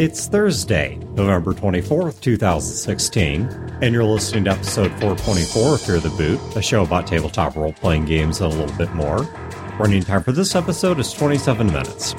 It's Thursday, November 24th, 2016, and you're listening to episode 424 of Fear the Boot, a show about tabletop role playing games and a little bit more. Running time for this episode is 27 minutes.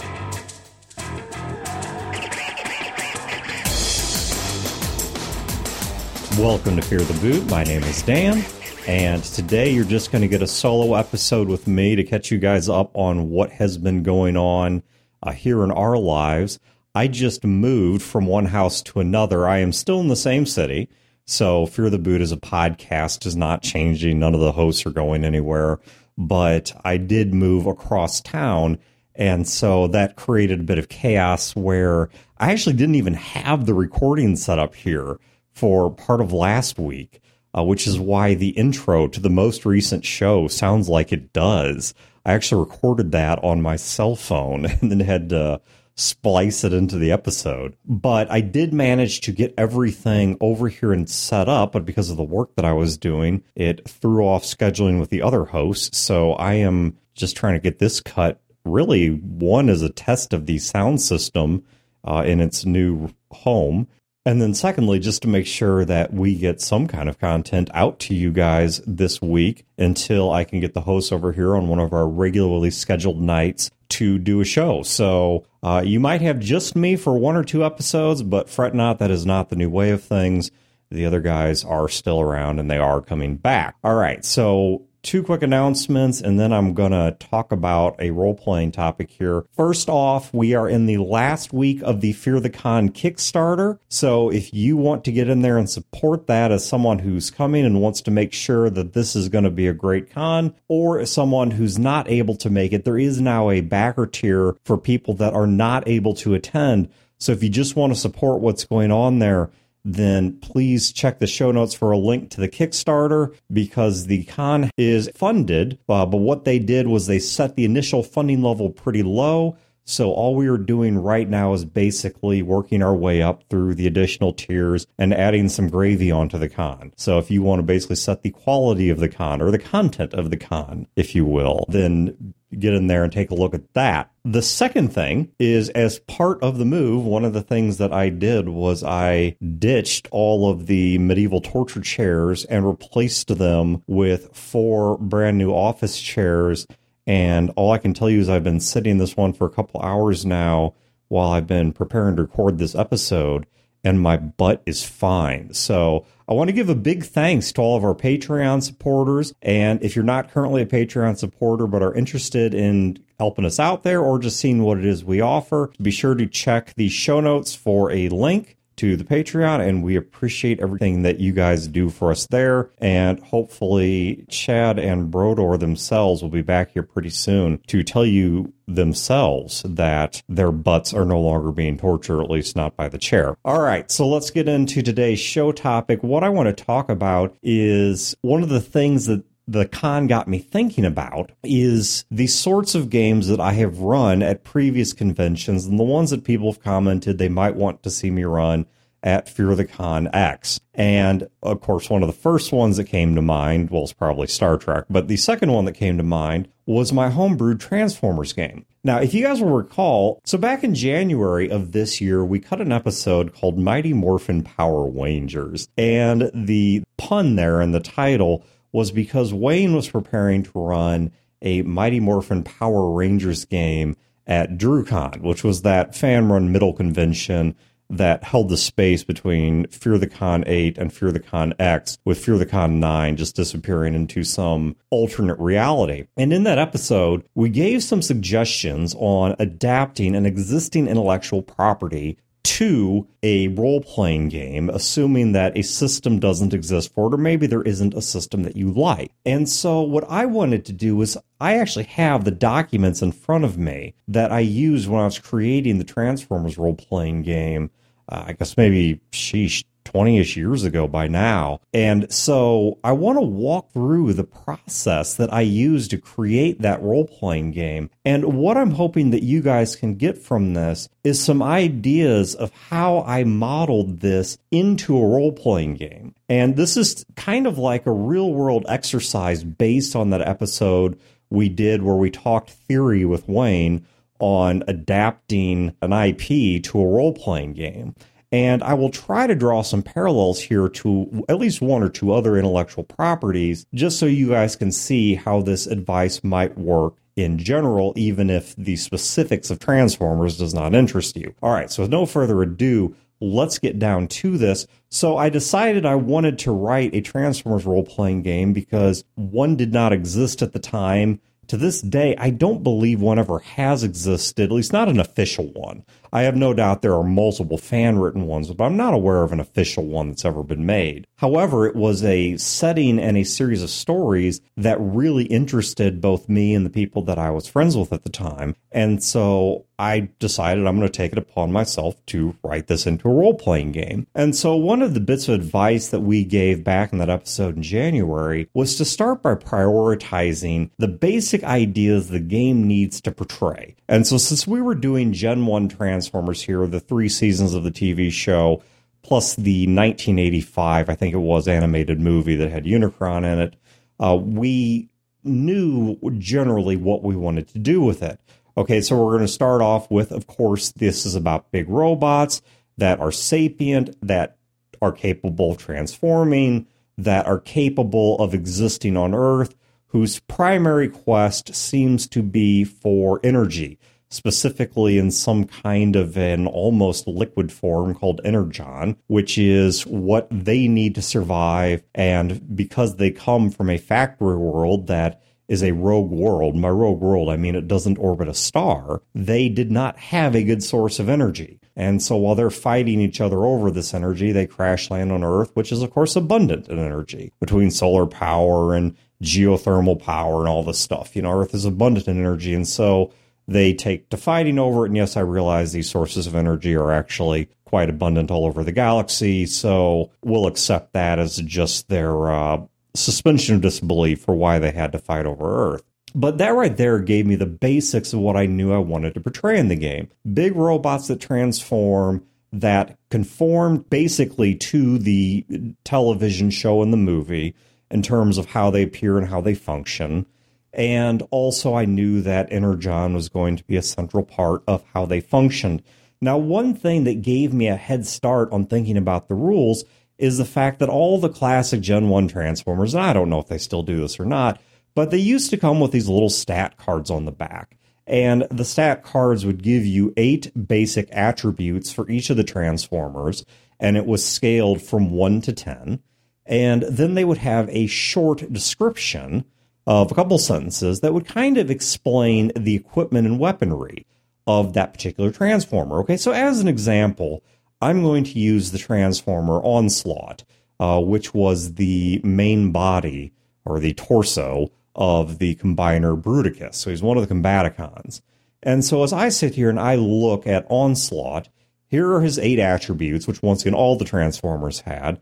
Welcome to Fear the Boot. My name is Dan, and today you're just going to get a solo episode with me to catch you guys up on what has been going on uh, here in our lives. I just moved from one house to another. I am still in the same city. So Fear the Boot as a podcast is not changing. None of the hosts are going anywhere. But I did move across town. And so that created a bit of chaos where I actually didn't even have the recording set up here for part of last week, uh, which is why the intro to the most recent show sounds like it does. I actually recorded that on my cell phone and then had to splice it into the episode. But I did manage to get everything over here and set up, but because of the work that I was doing, it threw off scheduling with the other hosts. So I am just trying to get this cut. Really, one is a test of the sound system uh, in its new home. And then, secondly, just to make sure that we get some kind of content out to you guys this week until I can get the hosts over here on one of our regularly scheduled nights to do a show. So uh, you might have just me for one or two episodes, but fret not, that is not the new way of things. The other guys are still around and they are coming back. All right, so two quick announcements, and then I'm going to talk about a role playing topic here. First off, we are in the last week of the Fear the Con Kickstarter. So if you want to get in there and support that as someone who's coming and wants to make sure that this is going to be a great con, or as someone who's not able to make it, there is now a backer tier for people that are not able to attend. So if you just want to support what's going on there, then please check the show notes for a link to the Kickstarter because the con is funded. Uh, but what they did was they set the initial funding level pretty low. So all we are doing right now is basically working our way up through the additional tiers and adding some gravy onto the con. So if you want to basically set the quality of the con or the content of the con, if you will, then get in there and take a look at that. The second thing is as part of the move, one of the things that I did was I ditched all of the medieval torture chairs and replaced them with four brand new office chairs. And all I can tell you is I've been sitting this one for a couple hours now while I've been preparing to record this episode and my butt is fine. So I want to give a big thanks to all of our Patreon supporters. And if you're not currently a Patreon supporter but are interested in helping us out there or just seeing what it is we offer, be sure to check the show notes for a link to the Patreon, and we appreciate everything that you guys do for us there. And hopefully, Chad and Brodor themselves will be back here pretty soon to tell you themselves that their butts are no longer being tortured, at least not by the chair. All right, so let's get into today's show topic. What I want to talk about is one of the things that the con got me thinking about is the sorts of games that I have run at previous conventions and the ones that people have commented they might want to see me run at Fear the Con X. And of course, one of the first ones that came to mind, well, it's probably Star Trek, but the second one that came to mind was my homebrewed Transformers game. Now, if you guys will recall, so back in January of this year, we cut an episode called Mighty Morphin Power Rangers. And the pun there in the title was because Wayne was preparing to run a Mighty Morphin Power Rangers game at DrewCon, which was that fan run middle convention that held the space between Fear the Con 8 and Fear the Con X, with Fear the Con 9 just disappearing into some alternate reality. And in that episode, we gave some suggestions on adapting an existing intellectual property to a role playing game, assuming that a system doesn't exist for it, or maybe there isn't a system that you like. And so, what I wanted to do was, I actually have the documents in front of me that I used when I was creating the Transformers role playing game. Uh, I guess maybe, sheesh, 20 ish years ago by now. And so I want to walk through the process that I used to create that role playing game. And what I'm hoping that you guys can get from this is some ideas of how I modeled this into a role playing game. And this is kind of like a real world exercise based on that episode we did where we talked theory with Wayne on adapting an IP to a role playing game. And I will try to draw some parallels here to at least one or two other intellectual properties, just so you guys can see how this advice might work in general, even if the specifics of Transformers does not interest you. All right, so with no further ado, let's get down to this. So I decided I wanted to write a Transformers role playing game because one did not exist at the time to this day, I don't believe one ever has existed, at least not an official one. I have no doubt there are multiple fan written ones, but I'm not aware of an official one that's ever been made. However, it was a setting and a series of stories that really interested both me and the people that I was friends with at the time. And so I decided I'm going to take it upon myself to write this into a role playing game. And so one of the bits of advice that we gave back in that episode in January was to start by prioritizing the basic ideas the game needs to portray. And so since we were doing Gen 1 Transformers here, the three seasons of the TV show, plus the 1985, I think it was, animated movie that had Unicron in it, uh, we knew generally what we wanted to do with it. Okay, so we're going to start off with, of course, this is about big robots that are sapient, that are capable of transforming, that are capable of existing on Earth, whose primary quest seems to be for energy, specifically in some kind of an almost liquid form called energon, which is what they need to survive. And because they come from a factory world that is a rogue world. My rogue world, I mean, it doesn't orbit a star. They did not have a good source of energy. And so while they're fighting each other over this energy, they crash land on Earth, which is, of course, abundant in energy between solar power and geothermal power and all this stuff. You know, Earth is abundant in energy. And so they take to fighting over it. And yes, I realize these sources of energy are actually quite abundant all over the galaxy. So we'll accept that as just their uh, suspension of disbelief for why they had to fight over Earth. But that right there gave me the basics of what I knew I wanted to portray in the game. Big robots that transform, that conform basically to the television show and the movie in terms of how they appear and how they function. And also, I knew that Energon was going to be a central part of how they functioned. Now, one thing that gave me a head start on thinking about the rules is the fact that all the classic Gen 1 Transformers, and I don't know if they still do this or not, but they used to come with these little stat cards on the back. And the stat cards would give you eight basic attributes for each of the Transformers, and it was scaled from 1 to 10. And then they would have a short description of a couple sentences that would kind of explain the equipment and weaponry of that particular Transformer. Okay, so as an example, I'm going to use the Transformer Onslaught, uh, which was the main body or the torso of the combiner Bruticus. So he's one of the Combaticons. And so as I sit here and I look at Onslaught, here are his eight attributes, which once again all the Transformers had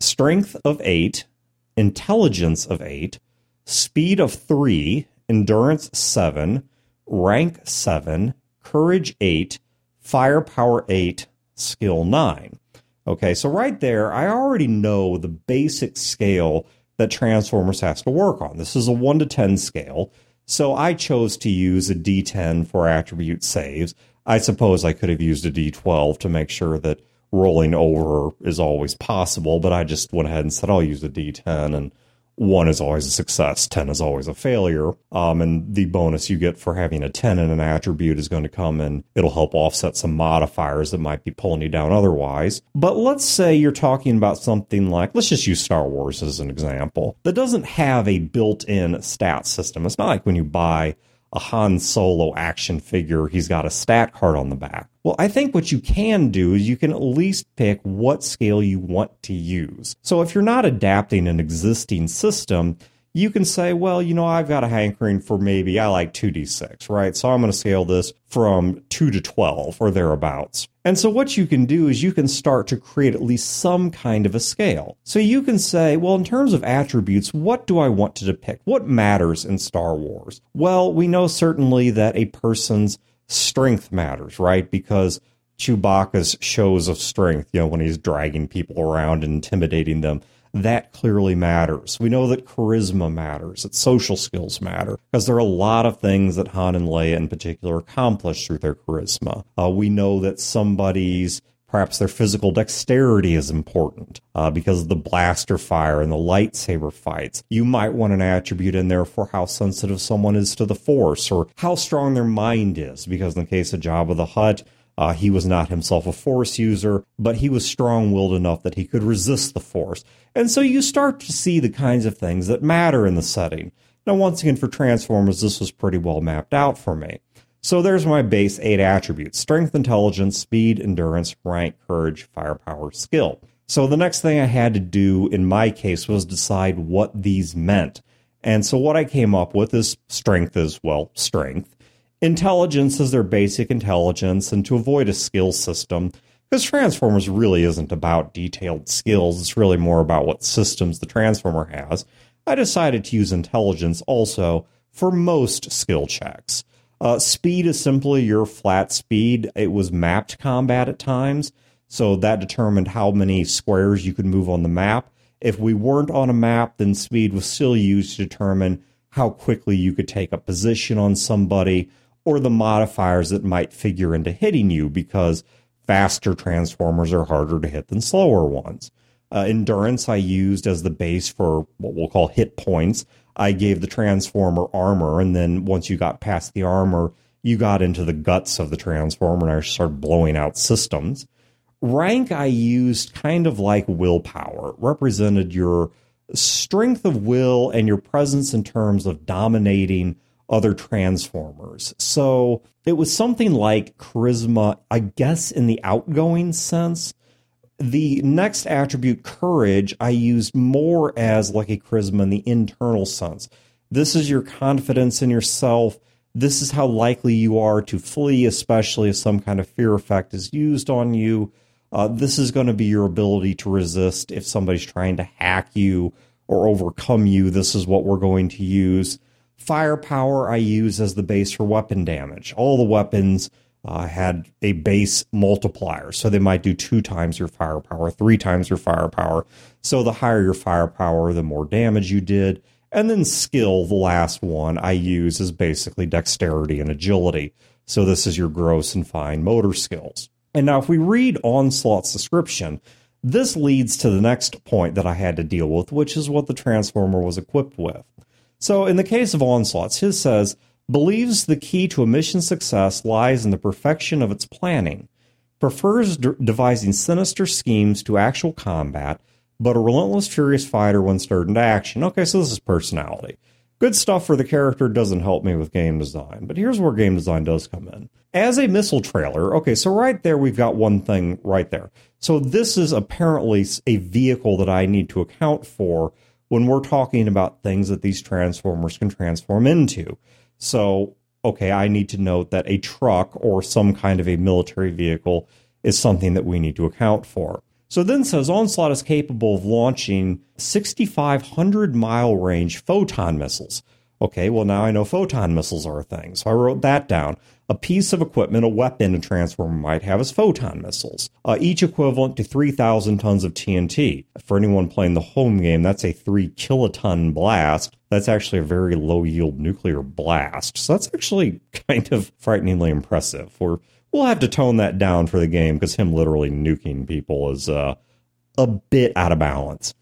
strength of eight, intelligence of eight, speed of three, endurance seven, rank seven, courage eight, firepower eight, skill 9. Okay, so right there, I already know the basic scale that Transformers has to work on. This is a 1 to 10 scale, so I chose to use a D10 for attribute saves. I suppose I could have used a D12 to make sure that rolling over is always possible, but I just went ahead and said I'll use a D10 and one is always a success, 10 is always a failure. Um, and the bonus you get for having a 10 in an attribute is going to come and it'll help offset some modifiers that might be pulling you down otherwise. But let's say you're talking about something like, let's just use Star Wars as an example, that doesn't have a built in stat system. It's not like when you buy a Han Solo action figure, he's got a stat card on the back. Well, I think what you can do is you can at least pick what scale you want to use. So if you're not adapting an existing system, you can say, well, you know, I've got a hankering for maybe I like 2d6, right? So I'm going to scale this from 2 to 12 or thereabouts. And so what you can do is you can start to create at least some kind of a scale. So you can say, well, in terms of attributes, what do I want to depict? What matters in Star Wars? Well, we know certainly that a person's strength matters, right? Because Chewbacca's shows of strength, you know, when he's dragging people around and intimidating them, that clearly matters. We know that charisma matters, that social skills matter, because there are a lot of things that Han and Leia in particular accomplish through their charisma. Uh, we know that somebody's Perhaps their physical dexterity is important uh, because of the blaster fire and the lightsaber fights. You might want an attribute in there for how sensitive someone is to the Force or how strong their mind is, because in the case of Jabba the Hutt, uh, he was not himself a Force user, but he was strong willed enough that he could resist the Force. And so you start to see the kinds of things that matter in the setting. Now, once again, for Transformers, this was pretty well mapped out for me. So there's my base eight attributes strength, intelligence, speed, endurance, rank, courage, firepower, skill. So the next thing I had to do in my case was decide what these meant. And so what I came up with is strength as well, strength. Intelligence is their basic intelligence, and to avoid a skill system, because Transformers really isn't about detailed skills, it's really more about what systems the Transformer has. I decided to use intelligence also for most skill checks. Uh, speed is simply your flat speed. It was mapped combat at times, so that determined how many squares you could move on the map. If we weren't on a map, then speed was still used to determine how quickly you could take a position on somebody or the modifiers that might figure into hitting you because faster transformers are harder to hit than slower ones. Uh, endurance I used as the base for what we'll call hit points. I gave the Transformer armor, and then once you got past the armor, you got into the guts of the Transformer, and I started blowing out systems. Rank I used kind of like willpower, it represented your strength of will and your presence in terms of dominating other Transformers. So it was something like charisma, I guess, in the outgoing sense the next attribute, courage, I used more as like a charisma in the internal sense. This is your confidence in yourself. This is how likely you are to flee, especially if some kind of fear effect is used on you. Uh, this is going to be your ability to resist if somebody's trying to hack you or overcome you. This is what we're going to use. Firepower, I use as the base for weapon damage. All the weapons uh, had a base multiplier. So they might do two times your firepower, three times your firepower. So the higher your firepower, the more damage you did. And then skill, the last one I use is basically dexterity and agility. So this is your gross and fine motor skills. And now if we read Onslaught's description, this leads to the next point that I had to deal with, which is what the Transformer was equipped with. So in the case of Onslaught's, his says, believes the key to a mission success lies in the perfection of its planning, prefers de- devising sinister schemes to actual combat, but a relentless, furious fighter when stirred into action. Okay, so this is personality. Good stuff for the character doesn't help me with game design, but here's where game design does come in. As a missile trailer, okay, so right there we've got one thing right there. So this is apparently a vehicle that I need to account for when we're talking about things that these transformers can transform into. So, okay, I need to note that a truck or some kind of a military vehicle is something that we need to account for. So then says Onslaught is capable of launching 6,500 mile range photon missiles. Okay, well, now I know photon missiles are a thing. So I wrote that down. A piece of equipment, a weapon a transformer might have is photon missiles, uh, each equivalent to 3,000 tons of TNT. For anyone playing the home game, that's a 3 kiloton blast. That's actually a very low yield nuclear blast. So that's actually kind of frighteningly impressive. We're, we'll have to tone that down for the game because him literally nuking people is uh, a bit out of balance.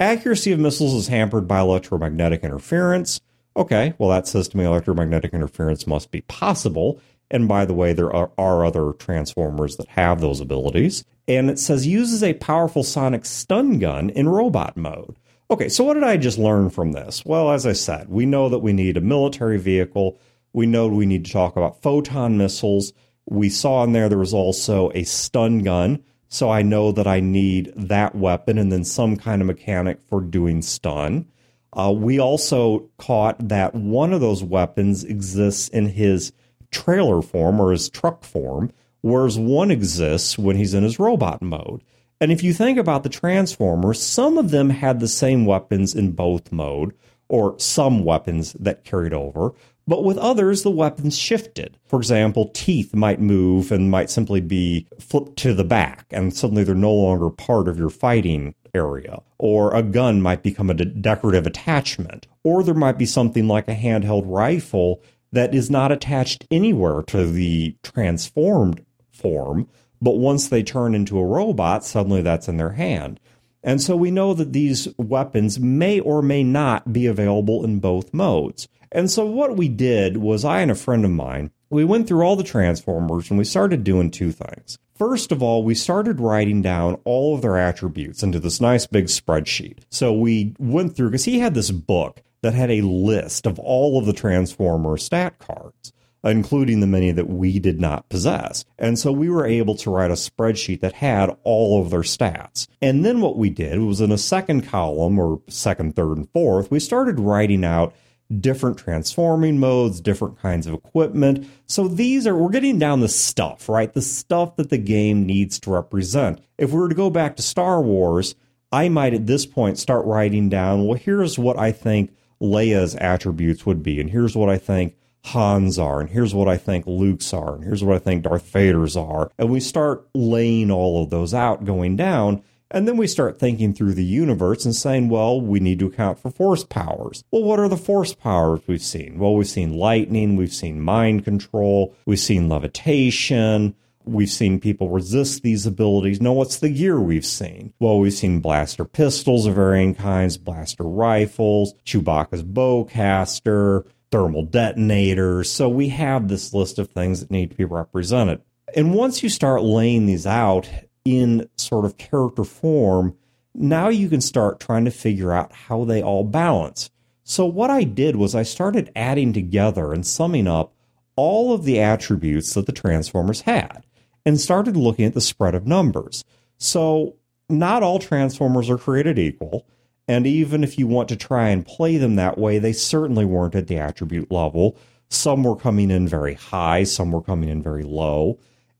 Accuracy of missiles is hampered by electromagnetic interference. Okay, well, that says to me electromagnetic interference must be possible. And by the way, there are, are, other transformers that have those abilities. And it says uses a powerful sonic stun gun in robot mode. Okay, so what did I just learn from this? Well, as I said, we know that we need a military vehicle. We know we need to talk about photon missiles. We saw in there there was also a stun gun. So I know that I need that weapon and then some kind of mechanic for doing stun. Uh, we also caught that one of those weapons exists in his trailer form or his truck form, whereas one exists when he's in his robot mode. And if you think about the Transformers, some of them had the same weapons in both mode, or some weapons that carried over, but with others, the weapons shifted. For example, teeth might move and might simply be flipped to the back, and suddenly they're no longer part of your fighting area, or a gun might become a de- decorative attachment, or there might be something like a handheld rifle that is not attached anywhere to the transformed form, but once they turn into a robot, suddenly that's in their hand. And so we know that these weapons may or may not be available in both modes. And so what we did was I and a friend of mine, we went through all the transformers and we started doing two things. First of all, we started writing down all of their attributes into this nice big spreadsheet. So we went through because he had this book that had a list of all of the transformer stat cards including the many that we did not possess. And so we were able to write a spreadsheet that had all of their stats. And then what we did was in a second column, or second, third, and fourth, we started writing out different transforming modes, different kinds of equipment. So these are, we're getting down the stuff, right? The stuff that the game needs to represent. If we were to go back to Star Wars, I might at this point start writing down, well, here's what I think Leia's attributes would be, and here's what I think Han's are, and here's what I think Luke's are, and here's what I think Darth Vader's are. And we start laying all of those out going down. And then we start thinking through the universe and saying, well, we need to account for force powers. Well, what are the force powers we've seen? Well, we've seen lightning, we've seen mind control, we've seen levitation, we've seen people resist these abilities. Now, what's the gear we've seen? Well, we've seen blaster pistols of varying kinds, blaster rifles, Chewbacca's bowcaster, thermal detonators. So we have this list of things that need to be represented. And once you start laying these out in sort of character form, now you can start trying to figure out how they all balance. So what I did was I started adding together and summing up all of the attributes that the transformers had and started looking at the spread of numbers. So not all transformers are created equal. And even if you want to try and play them that way, they certainly weren't at the attribute level. Some were coming in very high, some were coming in very low.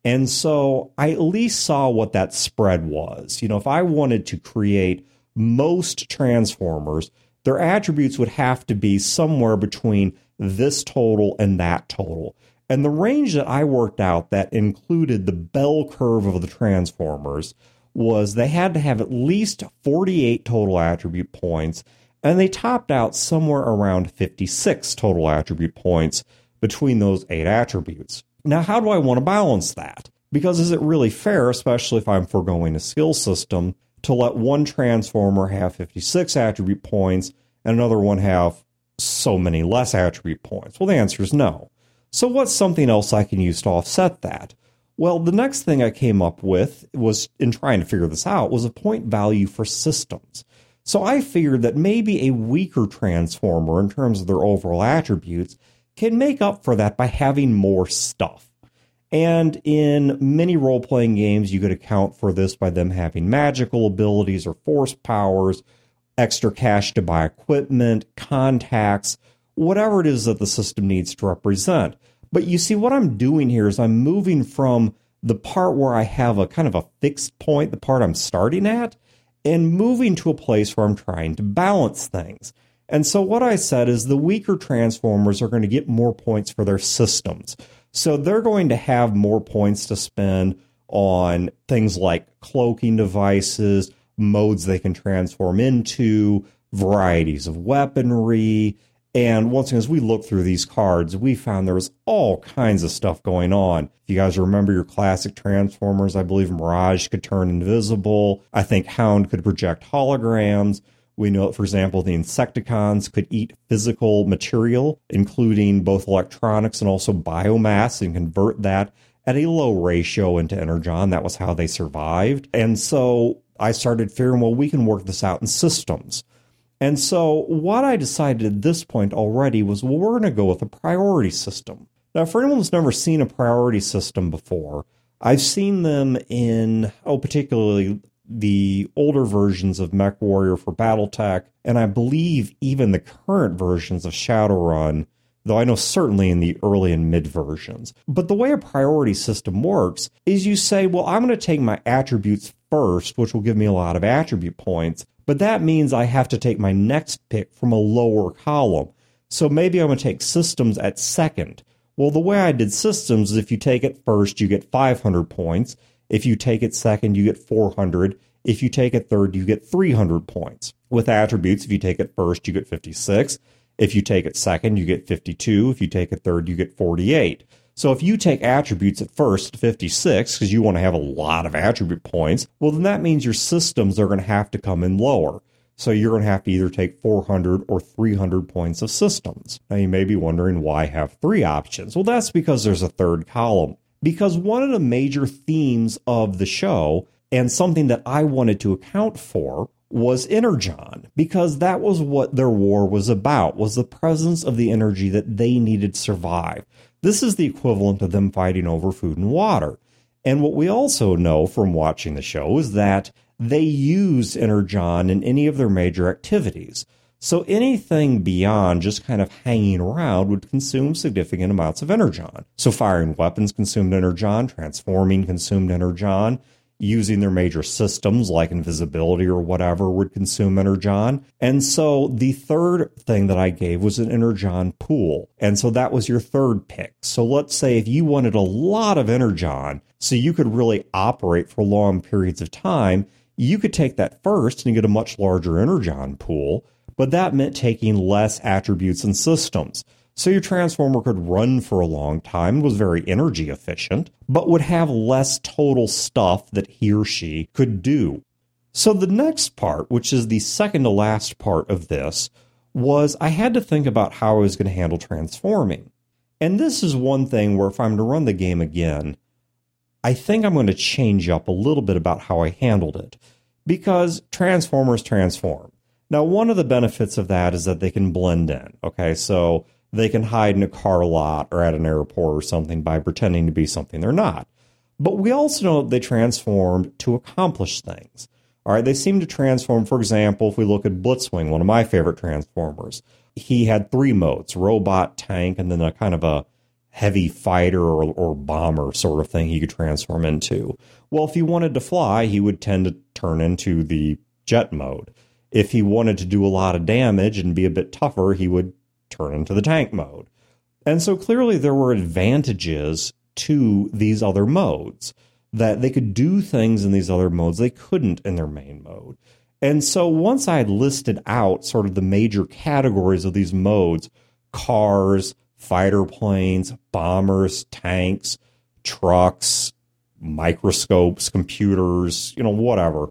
And so I at least saw what that spread was. You know, if I wanted to create most transformers, their attributes would have to be somewhere between this total and that total. And the range that I worked out that included the bell curve of the transformers was they had to have at least 48 total attribute points, and they topped out somewhere around 56 total attribute points between those eight attributes. Now, how do I want to balance that? Because is it really fair, especially if I'm foregoing a skill system, to let one transformer have 56 attribute points and another one have so many less attribute points? Well, the answer is no. So, what's something else I can use to offset that? Well, the next thing I came up with was in trying to figure this out was a point value for systems. So I figured that maybe a weaker transformer in terms of their overall attributes can make up for that by having more stuff. And in many role playing games, you could account for this by them having magical abilities or force powers, extra cash to buy equipment, contacts, whatever it is that the system needs to represent. But you see, what I'm doing here is I'm moving from the part where I have a kind of a fixed point, the part I'm starting at, and moving to a place where I'm trying to balance things. And so what I said is the weaker transformers are going to get more points for their systems. So they're going to have more points to spend on things like cloaking devices, modes they can transform into, varieties of weaponry, and once again, as we looked through these cards, we found there was all kinds of stuff going on. If you guys remember your classic Transformers, I believe Mirage could turn invisible. I think Hound could project holograms. We know for example, the Insecticons could eat physical material, including both electronics and also biomass, and convert that at a low ratio into energon. That was how they survived. And so I started figuring, well, we can work this out in systems. And so, what I decided at this point already was well, we're going to go with a priority system. Now, for anyone who's never seen a priority system before, I've seen them in, oh, particularly the older versions of MechWarrior for Battletech, and I believe even the current versions of Shadowrun, though I know certainly in the early and mid versions. But the way a priority system works is you say, well, I'm going to take my attributes first, which will give me a lot of attribute points. But that means I have to take my next pick from a lower column. So maybe I'm going to take systems at second. Well, the way I did systems is if you take it first, you get 500 points. If you take it second, you get 400. If you take it third, you get 300 points. With attributes, if you take it first, you get 56. If you take it second, you get 52. If you take it third, you get 48. So if you take attributes at first, 56, because you want to have a lot of attribute points, well, then that means your systems are going to have to come in lower. So you're going to have to either take 400 or 300 points of systems. Now you may be wondering why have three options. Well, that's because there's a third column. Because one of the major themes of the show and something that I wanted to account for was energon because that was what their war was about was the presence of the energy that they needed to survive. This is the equivalent of them fighting over food and water. And what we also know from watching the show is that they use energon in any of their major activities so anything beyond just kind of hanging around would consume significant amounts of energon so firing weapons consumed energon transforming consumed energon using their major systems like invisibility or whatever would consume energon. And so the third thing that I gave was an energon pool. And so that was your third pick. So let's say if you wanted a lot of energon so you could really operate for long periods of time, you could take that first and get a much larger energon pool. But that meant taking less attributes and systems. So your transformer could run for a long time, was very energy efficient, but would have less total stuff that he or she could do. So the next part, which is the second to last part of this, was I had to think about how I was going to handle transforming. And this is one thing where if I'm to run the game again, I think I'm going to change up a little bit about how I handled it because transformers transform. Now, one of the benefits of that is that they can blend in. Okay, so they can hide in a car lot or at an airport or something by pretending to be something they're not. But we also know they transformed to accomplish things. All right, they seem to transform, for example, if we look at Blitzwing, one of my favorite transformers, he had three modes robot, tank, and then a kind of a heavy fighter or, or bomber sort of thing he could transform into. Well, if he wanted to fly, he would tend to turn into the jet mode. If he wanted to do a lot of damage and be a bit tougher, he would turn into the tank mode. And so clearly there were advantages to these other modes that they could do things in these other modes they couldn't in their main mode. And so once I had listed out sort of the major categories of these modes cars, fighter planes, bombers, tanks, trucks, microscopes, computers, you know, whatever.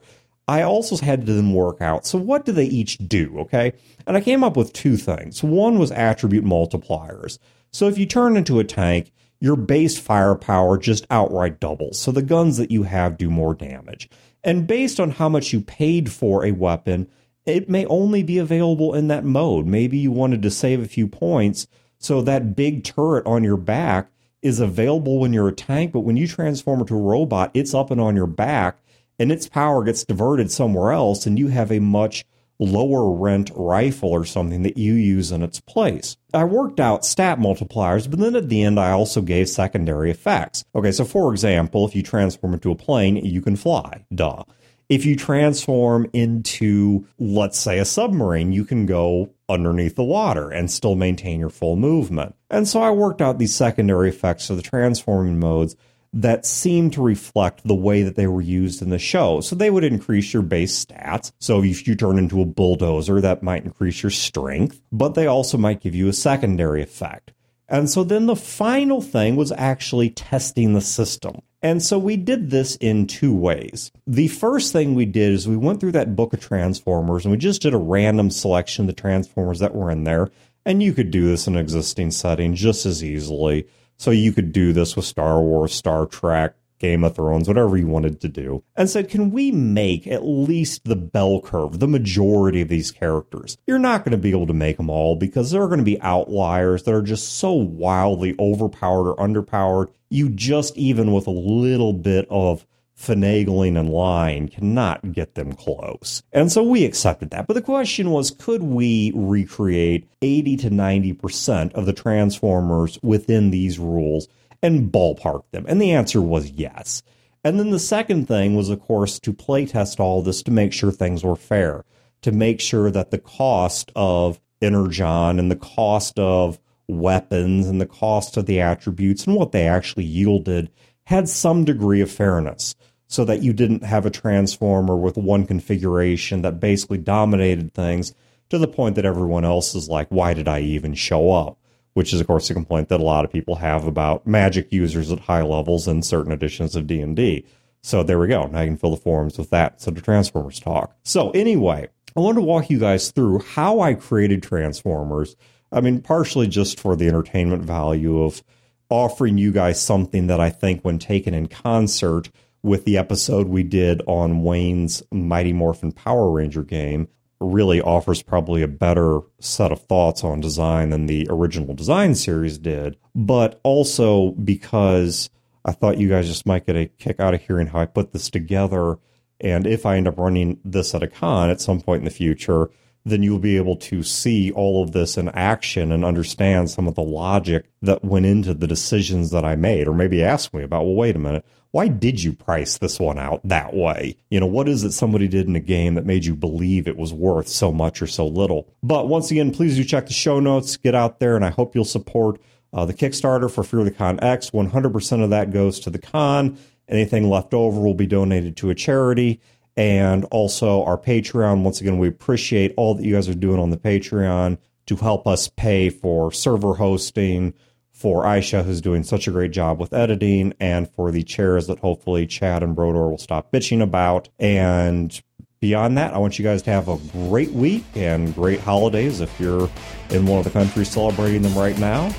I also had to then work out. So, what do they each do? Okay. And I came up with two things. One was attribute multipliers. So, if you turn into a tank, your base firepower just outright doubles. So, the guns that you have do more damage. And based on how much you paid for a weapon, it may only be available in that mode. Maybe you wanted to save a few points. So, that big turret on your back is available when you're a tank, but when you transform into a robot, it's up and on your back and its power gets diverted somewhere else, and you have a much lower rent rifle or something that you use in its place. I worked out stat multipliers, but then at the end I also gave secondary effects. Okay, so for example, if you transform into a plane, you can fly. Duh. If you transform into, let's say, a submarine, you can go underneath the water and still maintain your full movement. And so I worked out these secondary effects of the transforming modes that seem to reflect the way that they were used in the show. So they would increase your base stats. So if you turn into a bulldozer, that might increase your strength, but they also might give you a secondary effect. And so then the final thing was actually testing the system. And so we did this in two ways. The first thing we did is we went through that book of Transformers and we just did a random selection of the Transformers that were in there. And you could do this in an existing setting just as easily. So you could do this with Star Wars, Star Trek, Game of Thrones, whatever you wanted to do, and said, can we make at least the bell curve, the majority of these characters? You're not going to be able to make them all because there are going to be outliers that are just so wildly overpowered or underpowered. You just, even with a little bit of finagling and lying cannot get them close. And so we accepted that. But the question was could we recreate 80 to 90% of the Transformers within these rules and ballpark them? And the answer was yes. And then the second thing was, of course, to playtest all this to make sure things were fair, to make sure that the cost of Energon and the cost of weapons and the cost of the attributes and what they actually yielded had some degree of fairness. so that you didn't have a transformer with one configuration that basically dominated things to the point that everyone else is like, why did I even show up? Which is, of course, a complaint that a lot of people have about magic users at high levels in certain editions of D&D. So there we go. Now you can fill the forums with that instead of Transformers talk. So anyway, I want to walk you guys through how I created Transformers. I mean, partially just for the entertainment value of offering you guys something that I think, when taken in concert with the episode we did on Wayne's Mighty Morphin Power Ranger game, really offers probably a better set of thoughts on design than the original design series did. But also because I thought you guys just might get a kick out of hearing how I put this together. And if I end up running this at a con at some point in the future, then you'll be able to see all of this in action and understand some of the logic that went into the decisions that I made. Or maybe ask me about, well, wait a minute, why did you price this one out that way? You know, what is it somebody did in a game that made you believe it was worth so much or so little? But once again, please do check the show notes, get out there, and I hope you'll support uh, the Kickstarter for Fear the Con X. 100% of that goes to the con. Anything left over will be donated to a charity and also our Patreon. Once again, we appreciate all that you guys are doing on the Patreon to help us pay for server hosting, for Aisha, who's doing such a great job with editing, and for the chairs that hopefully Chad and Brodor will stop bitching about. And beyond that, I want you guys to have a great week and great holidays if you're in one of the countries celebrating them right now.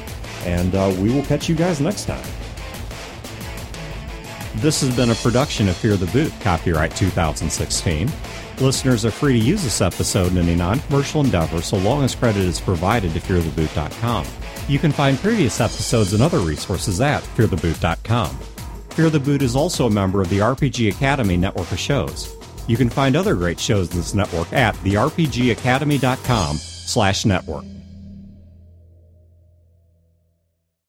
And uh, we will catch you guys next time. This has been a production of Fear the Boot, copyright 2016. Listeners are free to use this episode in any non commercial endeavor so long as credit is provided to feartheboot.com. You can find previous episodes and other resources at feartheboot.com. Fear the Boot is also a member of the RPG Academy network of shows. You can find other great shows in this network at therpgacademy.com slash network.